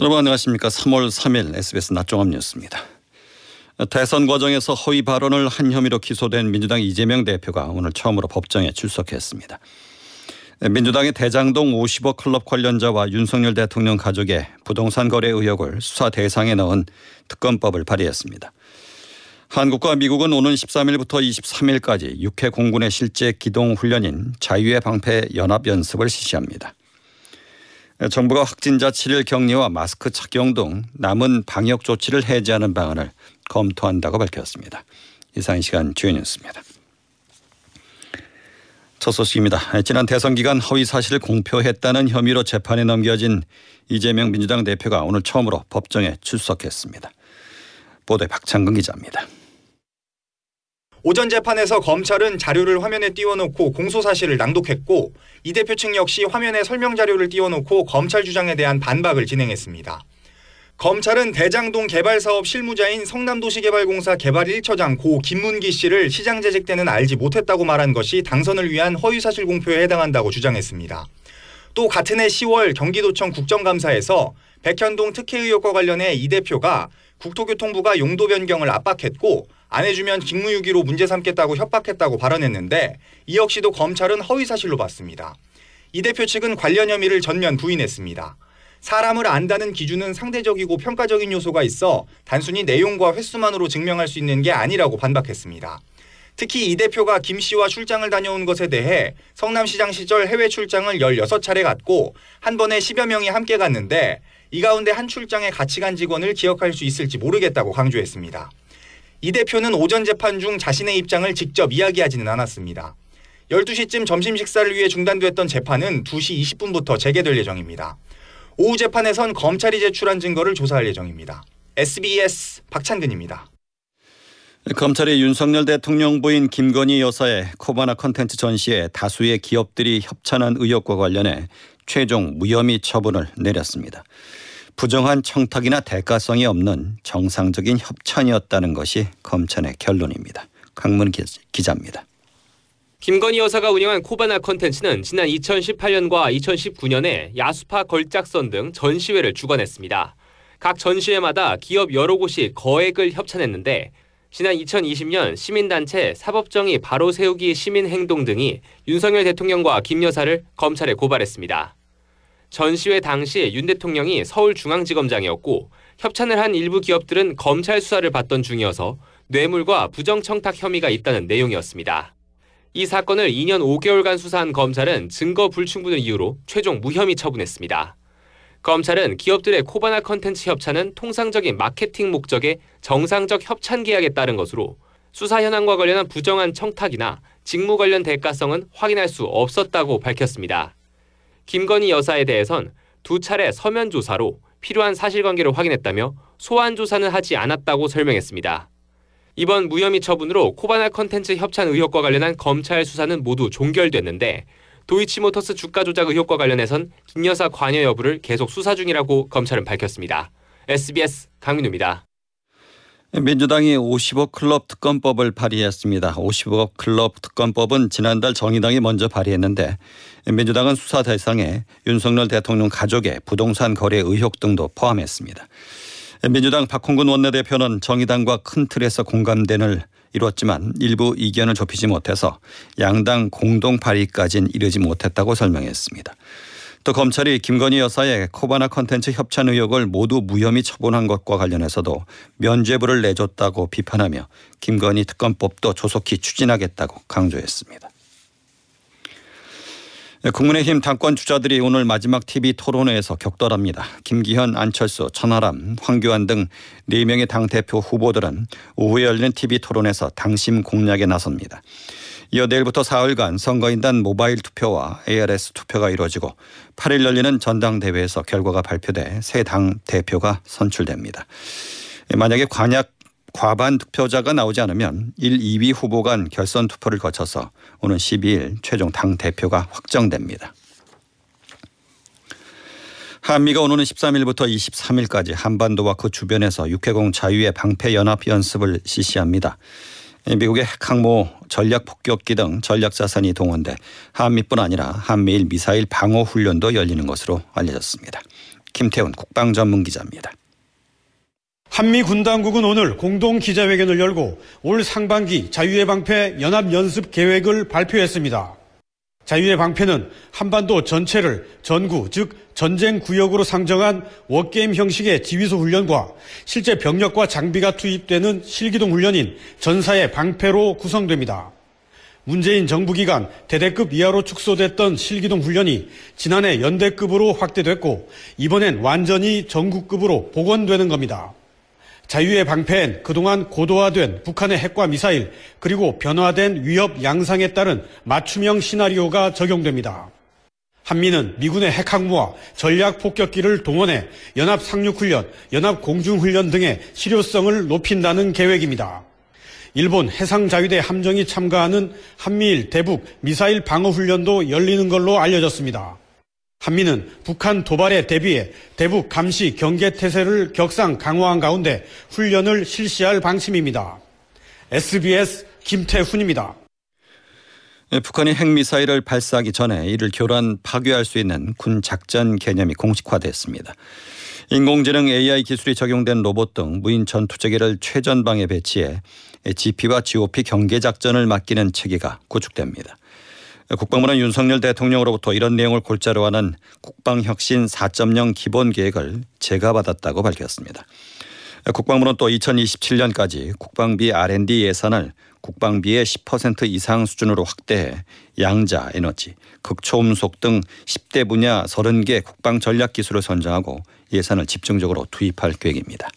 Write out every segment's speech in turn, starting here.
여러분 안녕하십니까. 3월 3일 SBS 낮종합 뉴스입니다. 대선 과정에서 허위 발언을 한 혐의로 기소된 민주당 이재명 대표가 오늘 처음으로 법정에 출석했습니다. 민주당의 대장동 50억 클럽 관련자와 윤석열 대통령 가족의 부동산 거래 의혹을 수사 대상에 넣은 특검법을 발의했습니다. 한국과 미국은 오는 13일부터 23일까지 육해 공군의 실제 기동 훈련인 자유의 방패 연합 연습을 실시합니다. 정부가 확진자 7일 격리와 마스크 착용 등 남은 방역 조치를 해제하는 방안을 검토한다고 밝혔습니다. 이상 이 시간 주요 뉴스입니다. 첫 소식입니다. 지난 대선 기간 허위 사실을 공표했다는 혐의로 재판에 넘겨진 이재명 민주당 대표가 오늘 처음으로 법정에 출석했습니다. 보도에 박창근 기자입니다. 오전 재판에서 검찰은 자료를 화면에 띄워놓고 공소 사실을 낭독했고 이 대표 측 역시 화면에 설명 자료를 띄워놓고 검찰 주장에 대한 반박을 진행했습니다. 검찰은 대장동 개발 사업 실무자인 성남도시개발공사 개발 1처장 고 김문기 씨를 시장 재직 때는 알지 못했다고 말한 것이 당선을 위한 허위사실 공표에 해당한다고 주장했습니다. 또 같은 해 10월 경기도청 국정감사에서 백현동 특혜 의혹과 관련해 이 대표가 국토교통부가 용도 변경을 압박했고 안 해주면 직무유기로 문제 삼겠다고 협박했다고 발언했는데 이 역시도 검찰은 허위사실로 봤습니다. 이 대표 측은 관련 혐의를 전면 부인했습니다. 사람을 안다는 기준은 상대적이고 평가적인 요소가 있어 단순히 내용과 횟수만으로 증명할 수 있는 게 아니라고 반박했습니다. 특히 이 대표가 김 씨와 출장을 다녀온 것에 대해 성남시장 시절 해외 출장을 16차례 갔고 한 번에 10여 명이 함께 갔는데 이 가운데 한 출장에 같이 간 직원을 기억할 수 있을지 모르겠다고 강조했습니다. 이 대표는 오전 재판 중 자신의 입장을 직접 이야기하지는 않았습니다. 12시쯤 점심 식사를 위해 중단됐던 재판은 2시 20분부터 재개될 예정입니다. 오후 재판에선 검찰이 제출한 증거를 조사할 예정입니다. SBS 박찬근입니다. 검찰이 윤석열 대통령 부인 김건희 여사의 코바나 컨텐츠 전시에 다수의 기업들이 협찬한 의혹과 관련해 최종 무혐의 처분을 내렸습니다. 부정한 청탁이나 대가성이 없는 정상적인 협찬이었다는 것이 검찰의 결론입니다. 강문 기자입니다. 김건희 여사가 운영한 코바나 컨텐츠는 지난 2018년과 2019년에 야수파 걸작선 등 전시회를 주관했습니다. 각 전시회마다 기업 여러 곳이 거액을 협찬했는데 지난 2020년 시민단체 사법정의 바로 세우기 시민행동 등이 윤석열 대통령과 김 여사를 검찰에 고발했습니다. 전시회 당시 윤 대통령이 서울중앙지검장이었고 협찬을 한 일부 기업들은 검찰 수사를 받던 중이어서 뇌물과 부정청탁 혐의가 있다는 내용이었습니다. 이 사건을 2년 5개월간 수사한 검찰은 증거 불충분을 이유로 최종 무혐의 처분했습니다. 검찰은 기업들의 코바나 컨텐츠 협찬은 통상적인 마케팅 목적의 정상적 협찬 계약에 따른 것으로 수사 현황과 관련한 부정한 청탁이나 직무 관련 대가성은 확인할 수 없었다고 밝혔습니다. 김건희 여사에 대해선 두 차례 서면 조사로 필요한 사실관계를 확인했다며 소환 조사는 하지 않았다고 설명했습니다. 이번 무혐의 처분으로 코바나 컨텐츠 협찬 의혹과 관련한 검찰 수사는 모두 종결됐는데 도이치모터스 주가 조작 의혹과 관련해선 김 여사 관여 여부를 계속 수사 중이라고 검찰은 밝혔습니다. SBS 강민우입니다. 민주당이 50억 클럽 특검법을 발의했습니다. 50억 클럽 특검법은 지난달 정의당이 먼저 발의했는데 민주당은 수사 대상에 윤석열 대통령 가족의 부동산 거래 의혹 등도 포함했습니다. 민주당 박홍근 원내대표는 정의당과 큰 틀에서 공감대를 이뤘지만 일부 이견을 좁히지 못해서 양당 공동 발의까지는 이르지 못했다고 설명했습니다. 또 검찰이 김건희 여사의 코바나 컨텐츠 협찬 의혹을 모두 무혐의 처분한 것과 관련해서도 면죄부를 내줬다고 비판하며 김건희 특검법도 조속히 추진하겠다고 강조했습니다. 네, 국민의힘 당권 주자들이 오늘 마지막 TV 토론회에서 격돌합니다. 김기현, 안철수, 천하람, 황교안 등 4명의 당대표 후보들은 오후에 열린 TV 토론에서 당심 공략에 나섭니다. 이어 내일부터 사흘간 선거인단 모바일 투표와 ARS 투표가 이루어지고 8일 열리는 전당대회에서 결과가 발표돼 새 당 대표가 선출됩니다. 만약에 관약 과반 득표자가 나오지 않으면 1, 2위 후보 간 결선 투표를 거쳐서 오는 12일 최종 당 대표가 확정됩니다. 한미가 오는 13일부터 23일까지 한반도와 그 주변에서 육해공 자유의 방패 연합 연습을 실시합니다. 미국의 핵항모 전략 폭격기 등 전략 자산이 동원돼 한미뿐 아니라 한미일 미사일 방어 훈련도 열리는 것으로 알려졌습니다. 김태훈 국방 전문 기자입니다. 한미 군당국은 오늘 공동 기자회견을 열고 올 상반기 자유의 방패 연합 연습 계획을 발표했습니다. 자유의 방패는 한반도 전체를 전구, 즉 전쟁 구역으로 상정한 워게임 형식의 지휘소 훈련과 실제 병력과 장비가 투입되는 실기동 훈련인 전사의 방패로 구성됩니다. 문재인 정부 기간 대대급 이하로 축소됐던 실기동 훈련이 지난해 연대급으로 확대됐고 이번엔 완전히 전국급으로 복원되는 겁니다. 자유의 방패엔 그동안 고도화된 북한의 핵과 미사일 그리고 변화된 위협 양상에 따른 맞춤형 시나리오가 적용됩니다. 한미는 미군의 핵항모와 전략 폭격기를 동원해 연합 상륙훈련, 연합 공중훈련 등의 실효성을 높인다는 계획입니다. 일본 해상자위대 함정이 참가하는 한미일 대북 미사일 방어훈련도 열리는 걸로 알려졌습니다. 한미는 북한 도발에 대비해 대북 감시 경계 태세를 격상 강화한 가운데 훈련을 실시할 방침입니다. SBS 김태훈입니다. 예, 북한이 핵미사일을 발사하기 전에 이를 교란 파괴할 수 있는 군 작전 개념이 공식화됐습니다. 인공지능 AI 기술이 적용된 로봇 등 무인 전투체계를 최전방에 배치해 GP와 GOP 경계 작전을 맡기는 체계가 구축됩니다. 국방부는 윤석열 대통령으로부터 이런 내용을 골자로 하는 국방혁신 4.0 기본 계획을 제가 받았다고 밝혔습니다. 국방부는 또 2027년까지 국방비 R&D 예산을 국방비의 10% 이상 수준으로 확대해 양자, 에너지, 극초음속 등 10대 분야 30개 국방 전략 기술을 선정하고 예산을 집중적으로 투입할 계획입니다.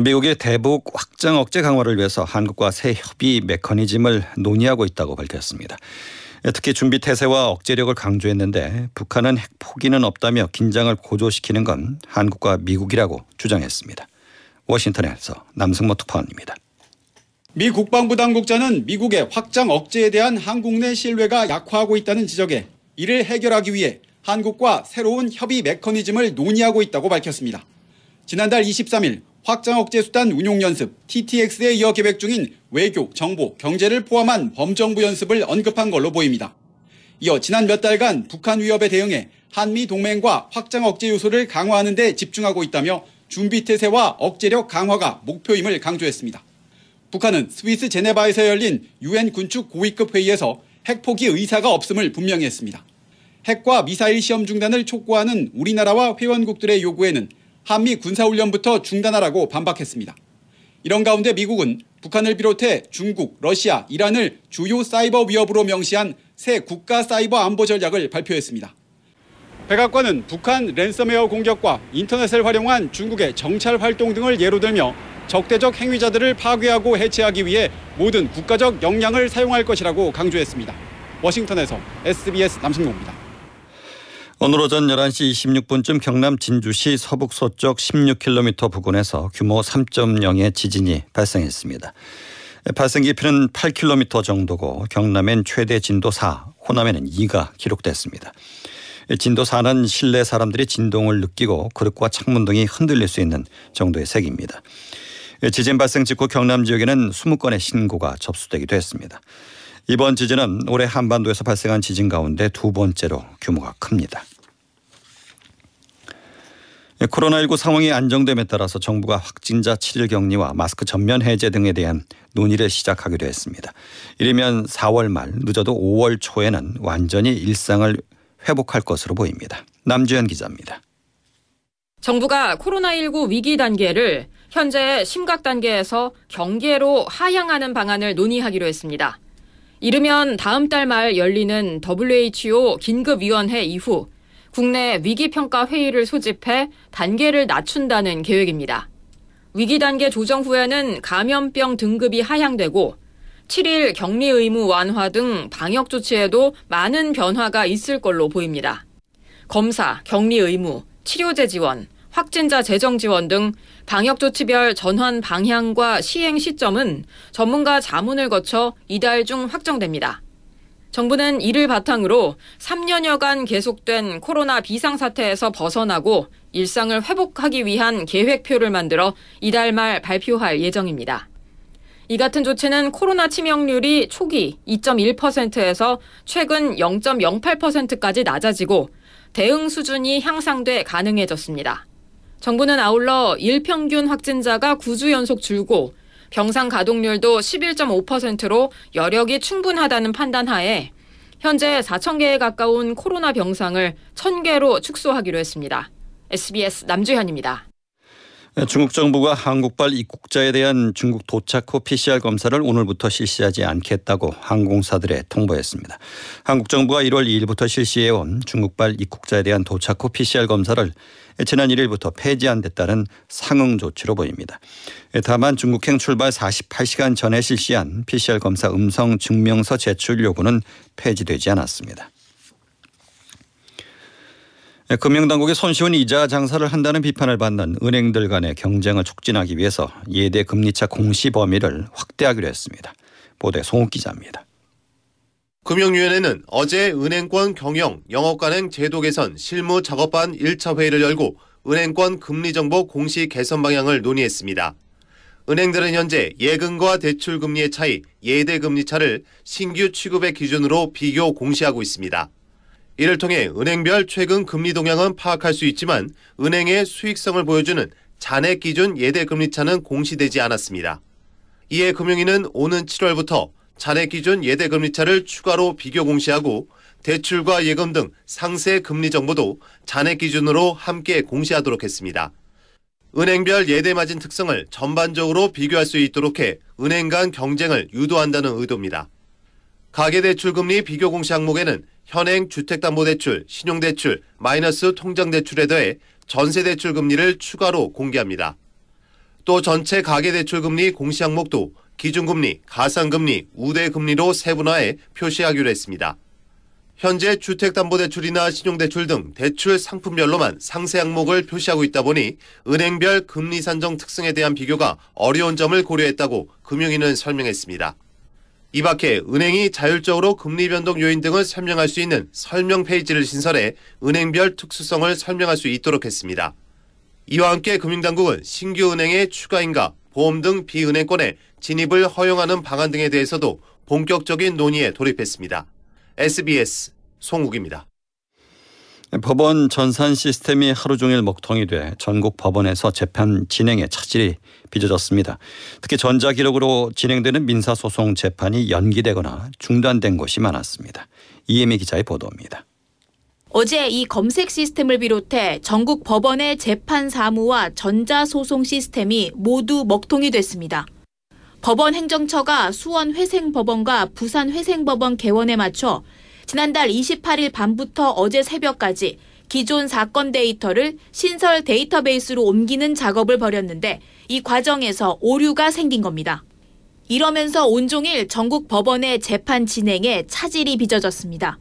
미국의 대북 확장 억제 강화를 위해서 한국과 새 협의 메커니즘을 논의하고 있다고 밝혔습니다. 특히 준비 태세와 억제력을 강조했는데 북한은 핵 포기는 없다며 긴장을 고조시키는 건 한국과 미국이라고 주장했습니다. 워싱턴에서 남승모 특파원입니다. 미 국방부 당국자는 미국의 확장 억제에 대한 한국 내 신뢰가 약화하고 있다는 지적에 이를 해결하기 위해 한국과 새로운 협의 메커니즘을 논의하고 있다고 밝혔습니다. 지난달 23일 확장 억제 수단 운용 연습 TTX에 이어 계획 중인 외교, 정보, 경제를 포함한 범정부 연습을 언급한 걸로 보입니다. 이어 지난 몇 달간 북한 위협에 대응해 한미 동맹과 확장 억제 요소를 강화하는 데 집중하고 있다며 준비 태세와 억제력 강화가 목표임을 강조했습니다. 북한은 스위스 제네바에서 열린 유엔 군축 고위급 회의에서 핵 포기 의사가 없음을 분명히 했습니다. 핵과 미사일 시험 중단을 촉구하는 우리나라와 회원국들의 요구에는 한미 군사훈련부터 중단하라고 반박했습니다. 이런 가운데 미국은 북한을 비롯해 중국, 러시아, 이란을 주요 사이버 위협으로 명시한 새 국가 사이버 안보 전략을 발표했습니다. 백악관은 북한 랜섬웨어 공격과 인터넷을 활용한 중국의 정찰 활동 등을 예로 들며 적대적 행위자들을 파괴하고 해체하기 위해 모든 국가적 역량을 사용할 것이라고 강조했습니다. 워싱턴에서 SBS 남승모입니다. 오늘 오전 11시 26분쯤 경남 진주시 서북 서쪽 16km 부근에서 규모 3.0의 지진이 발생했습니다. 발생 깊이는 8km 정도고 경남엔 최대 진도 4, 호남에는 2가 기록됐습니다. 진도 4는 실내 사람들이 진동을 느끼고 그릇과 창문 등이 흔들릴 수 있는 정도의 색입니다. 지진 발생 직후 경남 지역에는 20건의 신고가 접수되기도 했습니다. 이번 지진은 올해 한반도에서 발생한 지진 가운데 두 번째로 규모가 큽니다. 코로나19 상황이 안정됨에 따라서 정부가 확진자 7일 격리와 마스크 전면 해제 등에 대한 논의를 시작하기로 했습니다. 이르면 4월 말 늦어도 5월 초에는 완전히 일상을 회복할 것으로 보입니다. 남주현 기자입니다. 정부가 코로나19 위기 단계를 현재 심각 단계에서 경계로 하향하는 방안을 논의하기로 했습니다. 이르면 다음 달 말 열리는 WHO 긴급위원회 이후 국내 위기평가 회의를 소집해 단계를 낮춘다는 계획입니다. 위기 단계 조정 후에는 감염병 등급이 하향되고 7일 격리 의무 완화 등 방역 조치에도 많은 변화가 있을 걸로 보입니다. 검사, 격리 의무, 치료제 지원, 확진자 재정 지원 등 방역 조치별 전환 방향과 시행 시점은 전문가 자문을 거쳐 이달 중 확정됩니다. 정부는 이를 바탕으로 3년여간 계속된 코로나 비상사태에서 벗어나고 일상을 회복하기 위한 계획표를 만들어 이달 말 발표할 예정입니다. 이 같은 조치는 코로나 치명률이 초기 2.1%에서 최근 0.08%까지 낮아지고 대응 수준이 향상돼 가능해졌습니다. 정부는 아울러 일평균 확진자가 9주 연속 줄고 병상 가동률도 11.5%로 여력이 충분하다는 판단하에 현재 4천 개에 가까운 코로나 병상을 1,000개로 축소하기로 했습니다. SBS 남주현입니다. 중국 정부가 한국발 입국자에 대한 중국 도착 후 PCR 검사를 오늘부터 실시하지 않겠다고 항공사들에 통보했습니다. 한국 정부가 1월 2일부터 실시해온 중국발 입국자에 대한 도착 후 PCR 검사를 지난 1일부터 폐지한 데 따른 상응 조치로 보입니다. 다만 중국행 출발 48시간 전에 실시한 PCR 검사 음성 증명서 제출 요구는 폐지되지 않았습니다. 금융당국이 손쉬운 이자 장사를 한다는 비판을 받는 은행들 간의 경쟁을 촉진하기 위해서 예대 금리차 공시 범위를 확대하기로 했습니다. 보도에 송욱 기자입니다. 금융위원회는 어제 은행권 경영 영업관행 제도 개선 실무 작업반 1차 회의를 열고 은행권 금리 정보 공시 개선 방향을 논의했습니다. 은행들은 현재 예금과 대출 금리의 차이, 예대 금리 차를 신규 취급의 기준으로 비교 공시하고 있습니다. 이를 통해 은행별 최근 금리 동향은 파악할 수 있지만 은행의 수익성을 보여주는 잔액 기준 예대 금리 차는 공시되지 않았습니다. 이에 금융위는 오는 7월부터 잔액 기준 예대 금리 차를 추가로 비교 공시하고 대출과 예금 등 상세 금리 정보도 잔액 기준으로 함께 공시하도록 했습니다. 은행별 예대 마진 특성을 전반적으로 비교할 수 있도록 해 은행 간 경쟁을 유도한다는 의도입니다. 가계대출 금리 비교 공시 항목에는 현행 주택담보대출, 신용대출, 마이너스 통장대출에 더해 전세대출 금리를 추가로 공개합니다. 또 전체 가계대출 금리 공시 항목도 기준금리, 가상금리, 우대금리로 세분화해 표시하기로 했습니다. 현재 주택담보대출이나 신용대출 등 대출 상품별로만 상세 항목을 표시하고 있다 보니 은행별 금리 산정 특성에 대한 비교가 어려운 점을 고려했다고 금융위는 설명했습니다. 이 밖에 은행이 자율적으로 금리 변동 요인 등을 설명할 수 있는 설명 페이지를 신설해 은행별 특수성을 설명할 수 있도록 했습니다. 이와 함께 금융당국은 신규 은행의 추가 인가, 보험 등 비은행권에 진입을 허용하는 방안 등에 대해서도 본격적인 논의에 돌입했습니다. SBS 송욱입니다. 법원 전산 시스템이 하루 종일 먹통이 돼 전국 법원에서 재판 진행에 차질이 빚어졌습니다. 특히 전자기록으로 진행되는 민사소송 재판이 연기되거나 중단된 곳이 많았습니다. 이혜미 기자의 보도입니다. 어제 이 검색 시스템을 비롯해 전국 법원의 재판 사무와 전자소송 시스템이 모두 먹통이 됐습니다. 법원 행정처가 수원 회생법원과 부산 회생법원 개원에 맞춰 지난달 28일 밤부터 어제 새벽까지 기존 사건 데이터를 신설 데이터베이스로 옮기는 작업을 벌였는데 이 과정에서 오류가 생긴 겁니다. 이러면서 온종일 전국 법원의 재판 진행에 차질이 빚어졌습니다.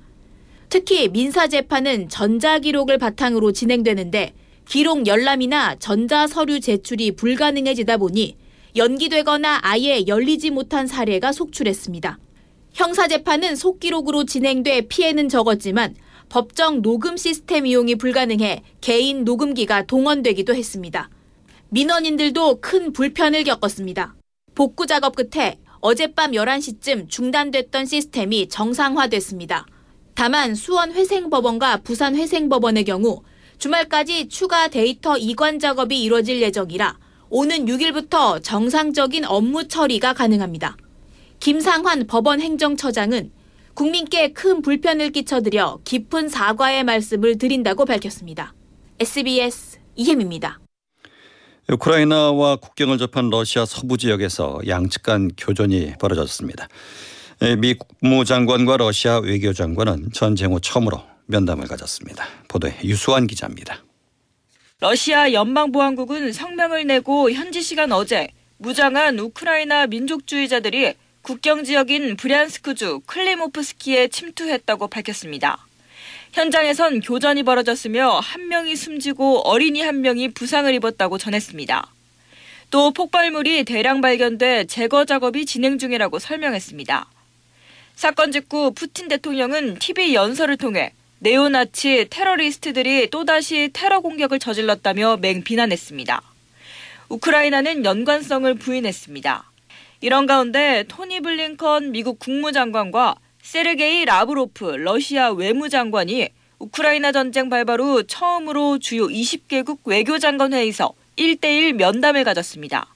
특히 민사재판은 전자기록을 바탕으로 진행되는데 기록 열람이나 전자서류 제출이 불가능해지다 보니 연기되거나 아예 열리지 못한 사례가 속출했습니다. 형사재판은 속기록으로 진행돼 피해는 적었지만 법정 녹음 시스템 이용이 불가능해 개인 녹음기가 동원되기도 했습니다. 민원인들도 큰 불편을 겪었습니다. 복구 작업 끝에 어젯밤 11시쯤 중단됐던 시스템이 정상화됐습니다. 다만 수원 회생법원과 부산 회생법원의 경우 주말까지 추가 데이터 이관 작업이 이뤄질 예정이라 오는 6일부터 정상적인 업무 처리가 가능합니다. 김상환 법원 행정처장은 국민께 큰 불편을 끼쳐드려 깊은 사과의 말씀을 드린다고 밝혔습니다. SBS 이혜미입니다. 우크라이나와 국경을 접한 러시아 서부 지역에서 양측 간 교전이 벌어졌습니다. 미 국무장관과 러시아 외교장관은 전쟁 후 처음으로 면담을 가졌습니다. 보도에 유수환 기자입니다. 러시아 연방보안국은 성명을 내고 현지 시간 어제 무장한 우크라이나 민족주의자들이 국경 지역인 브리안스크주 클리모프스키에 침투했다고 밝혔습니다. 현장에선 교전이 벌어졌으며 한 명이 숨지고 어린이 한 명이 부상을 입었다고 전했습니다. 또 폭발물이 대량 발견돼 제거 작업이 진행 중이라고 설명했습니다. 사건 직후 푸틴 대통령은 TV 연설을 통해 네오나치 테러리스트들이 또다시 테러 공격을 저질렀다며 맹비난했습니다. 우크라이나는 연관성을 부인했습니다. 이런 가운데 토니 블링컨 미국 국무장관과 세르게이 라브로프 러시아 외무장관이 우크라이나 전쟁 발발 후 처음으로 주요 20개국 외교장관 회의에서 1대1 면담을 가졌습니다.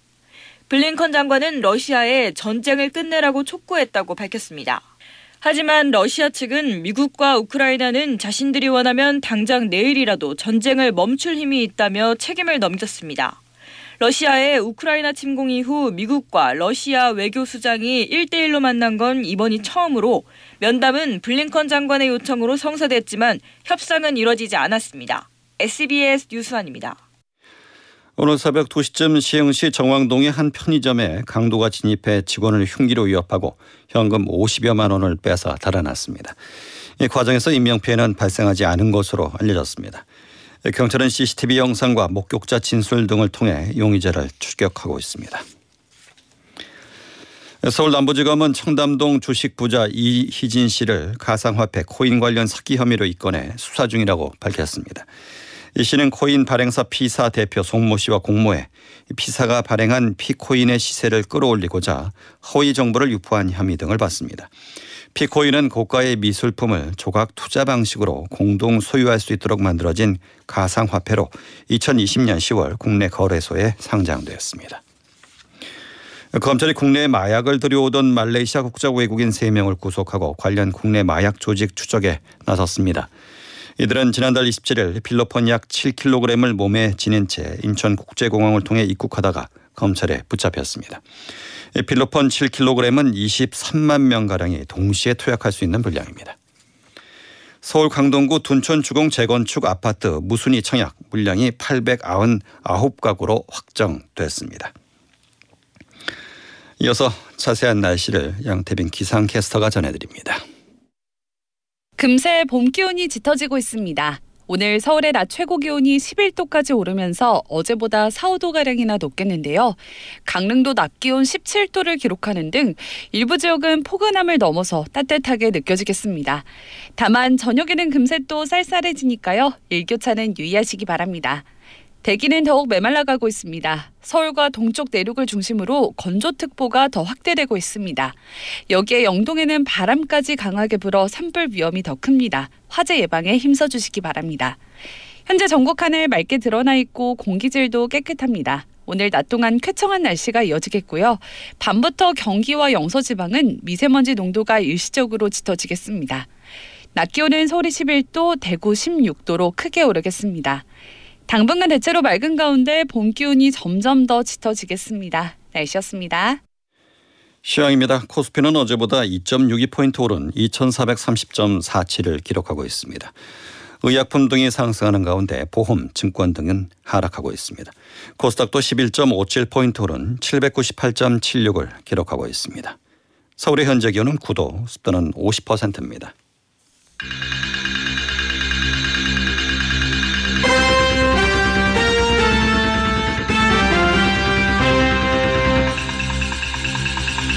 블링컨 장관은 러시아에 전쟁을 끝내라고 촉구했다고 밝혔습니다. 하지만 러시아 측은 미국과 우크라이나는 자신들이 원하면 당장 내일이라도 전쟁을 멈출 힘이 있다며 책임을 넘겼습니다. 러시아의 우크라이나 침공 이후 미국과 러시아 외교수장이 1대1로 만난 건 이번이 처음으로 면담은 블링컨 장관의 요청으로 성사됐지만 협상은 이뤄지지 않았습니다. SBS 뉴스완입니다. 오늘 새벽 2시쯤 시흥시 정왕동의 한 편의점에 강도가 진입해 직원을 흉기로 위협하고 현금 50여만 원을 빼서 달아났습니다. 이 과정에서 인명피해는 발생하지 않은 것으로 알려졌습니다. 경찰은 CCTV 영상과 목격자 진술 등을 통해 용의자를 추격하고 있습니다. 서울 남부지검은 청담동 주식 부자 이희진 씨를 가상화폐 코인 관련 사기 혐의로 입건해 수사 중이라고 밝혔습니다. 이 씨는 코인 발행사 피사 대표 송모 씨와 공모해 피사가 발행한 피코인의 시세를 끌어올리고자 허위 정보를 유포한 혐의 등을 받습니다. 피코인은 고가의 미술품을 조각 투자 방식으로 공동 소유할 수 있도록 만들어진 가상화폐로 2020년 10월 국내 거래소에 상장되었습니다. 검찰이 국내에 마약을 들여오던 말레이시아 국적 외국인 3명을 구속하고 관련 국내 마약 조직 추적에 나섰습니다. 이들은 지난달 27일 필로폰 약 7kg을 몸에 지닌 채 인천국제공항을 통해 입국하다가 검찰에 붙잡혔습니다. 필로폰 7kg은 23만 명가량이 동시에 투약할 수 있는 분량입니다. 서울 강동구 둔촌 주공 재건축 아파트 무순이 청약 물량이 899가구로 확정됐습니다. 이어서 자세한 날씨를 양태빈 기상캐스터가 전해드립니다. 금세 봄 기온이 짙어지고 있습니다. 오늘 서울의 낮 최고 기온이 11도까지 오르면서 어제보다 4, 5도가량이나 높겠는데요. 강릉도 낮 기온 17도를 기록하는 등 일부 지역은 포근함을 넘어서 따뜻하게 느껴지겠습니다. 다만 저녁에는 금세 또 쌀쌀해지니까요. 일교차는 유의하시기 바랍니다. 대기는 더욱 메말라가고 있습니다. 서울과 동쪽 내륙을 중심으로 건조특보가 더 확대되고 있습니다. 여기에 영동에는 바람까지 강하게 불어 산불 위험이 더 큽니다. 화재 예방에 힘써주시기 바랍니다. 현재 전국 하늘 맑게 드러나 있고 공기질도 깨끗합니다. 오늘 낮 동안 쾌청한 날씨가 이어지겠고요. 밤부터 경기와 영서 지방은 미세먼지 농도가 일시적으로 짙어지겠습니다. 낮 기온은 서울이 11도, 대구 16도로 크게 오르겠습니다. 당분간 대체로 맑은 가운데 봄 기운이 점점 더 짙어지겠습니다. 날씨였습니다. 시황입니다. 코스피는 어제보다 2.62포인트 오른 2430.47을 기록하고 있습니다. 의약품 등이 상승하는 가운데 보험, 증권 등은 하락하고 있습니다. 코스닥도 11.57포인트 오른 798.76을 기록하고 있습니다. 서울의 현재 기온은 9도, 습도는 50%입니다.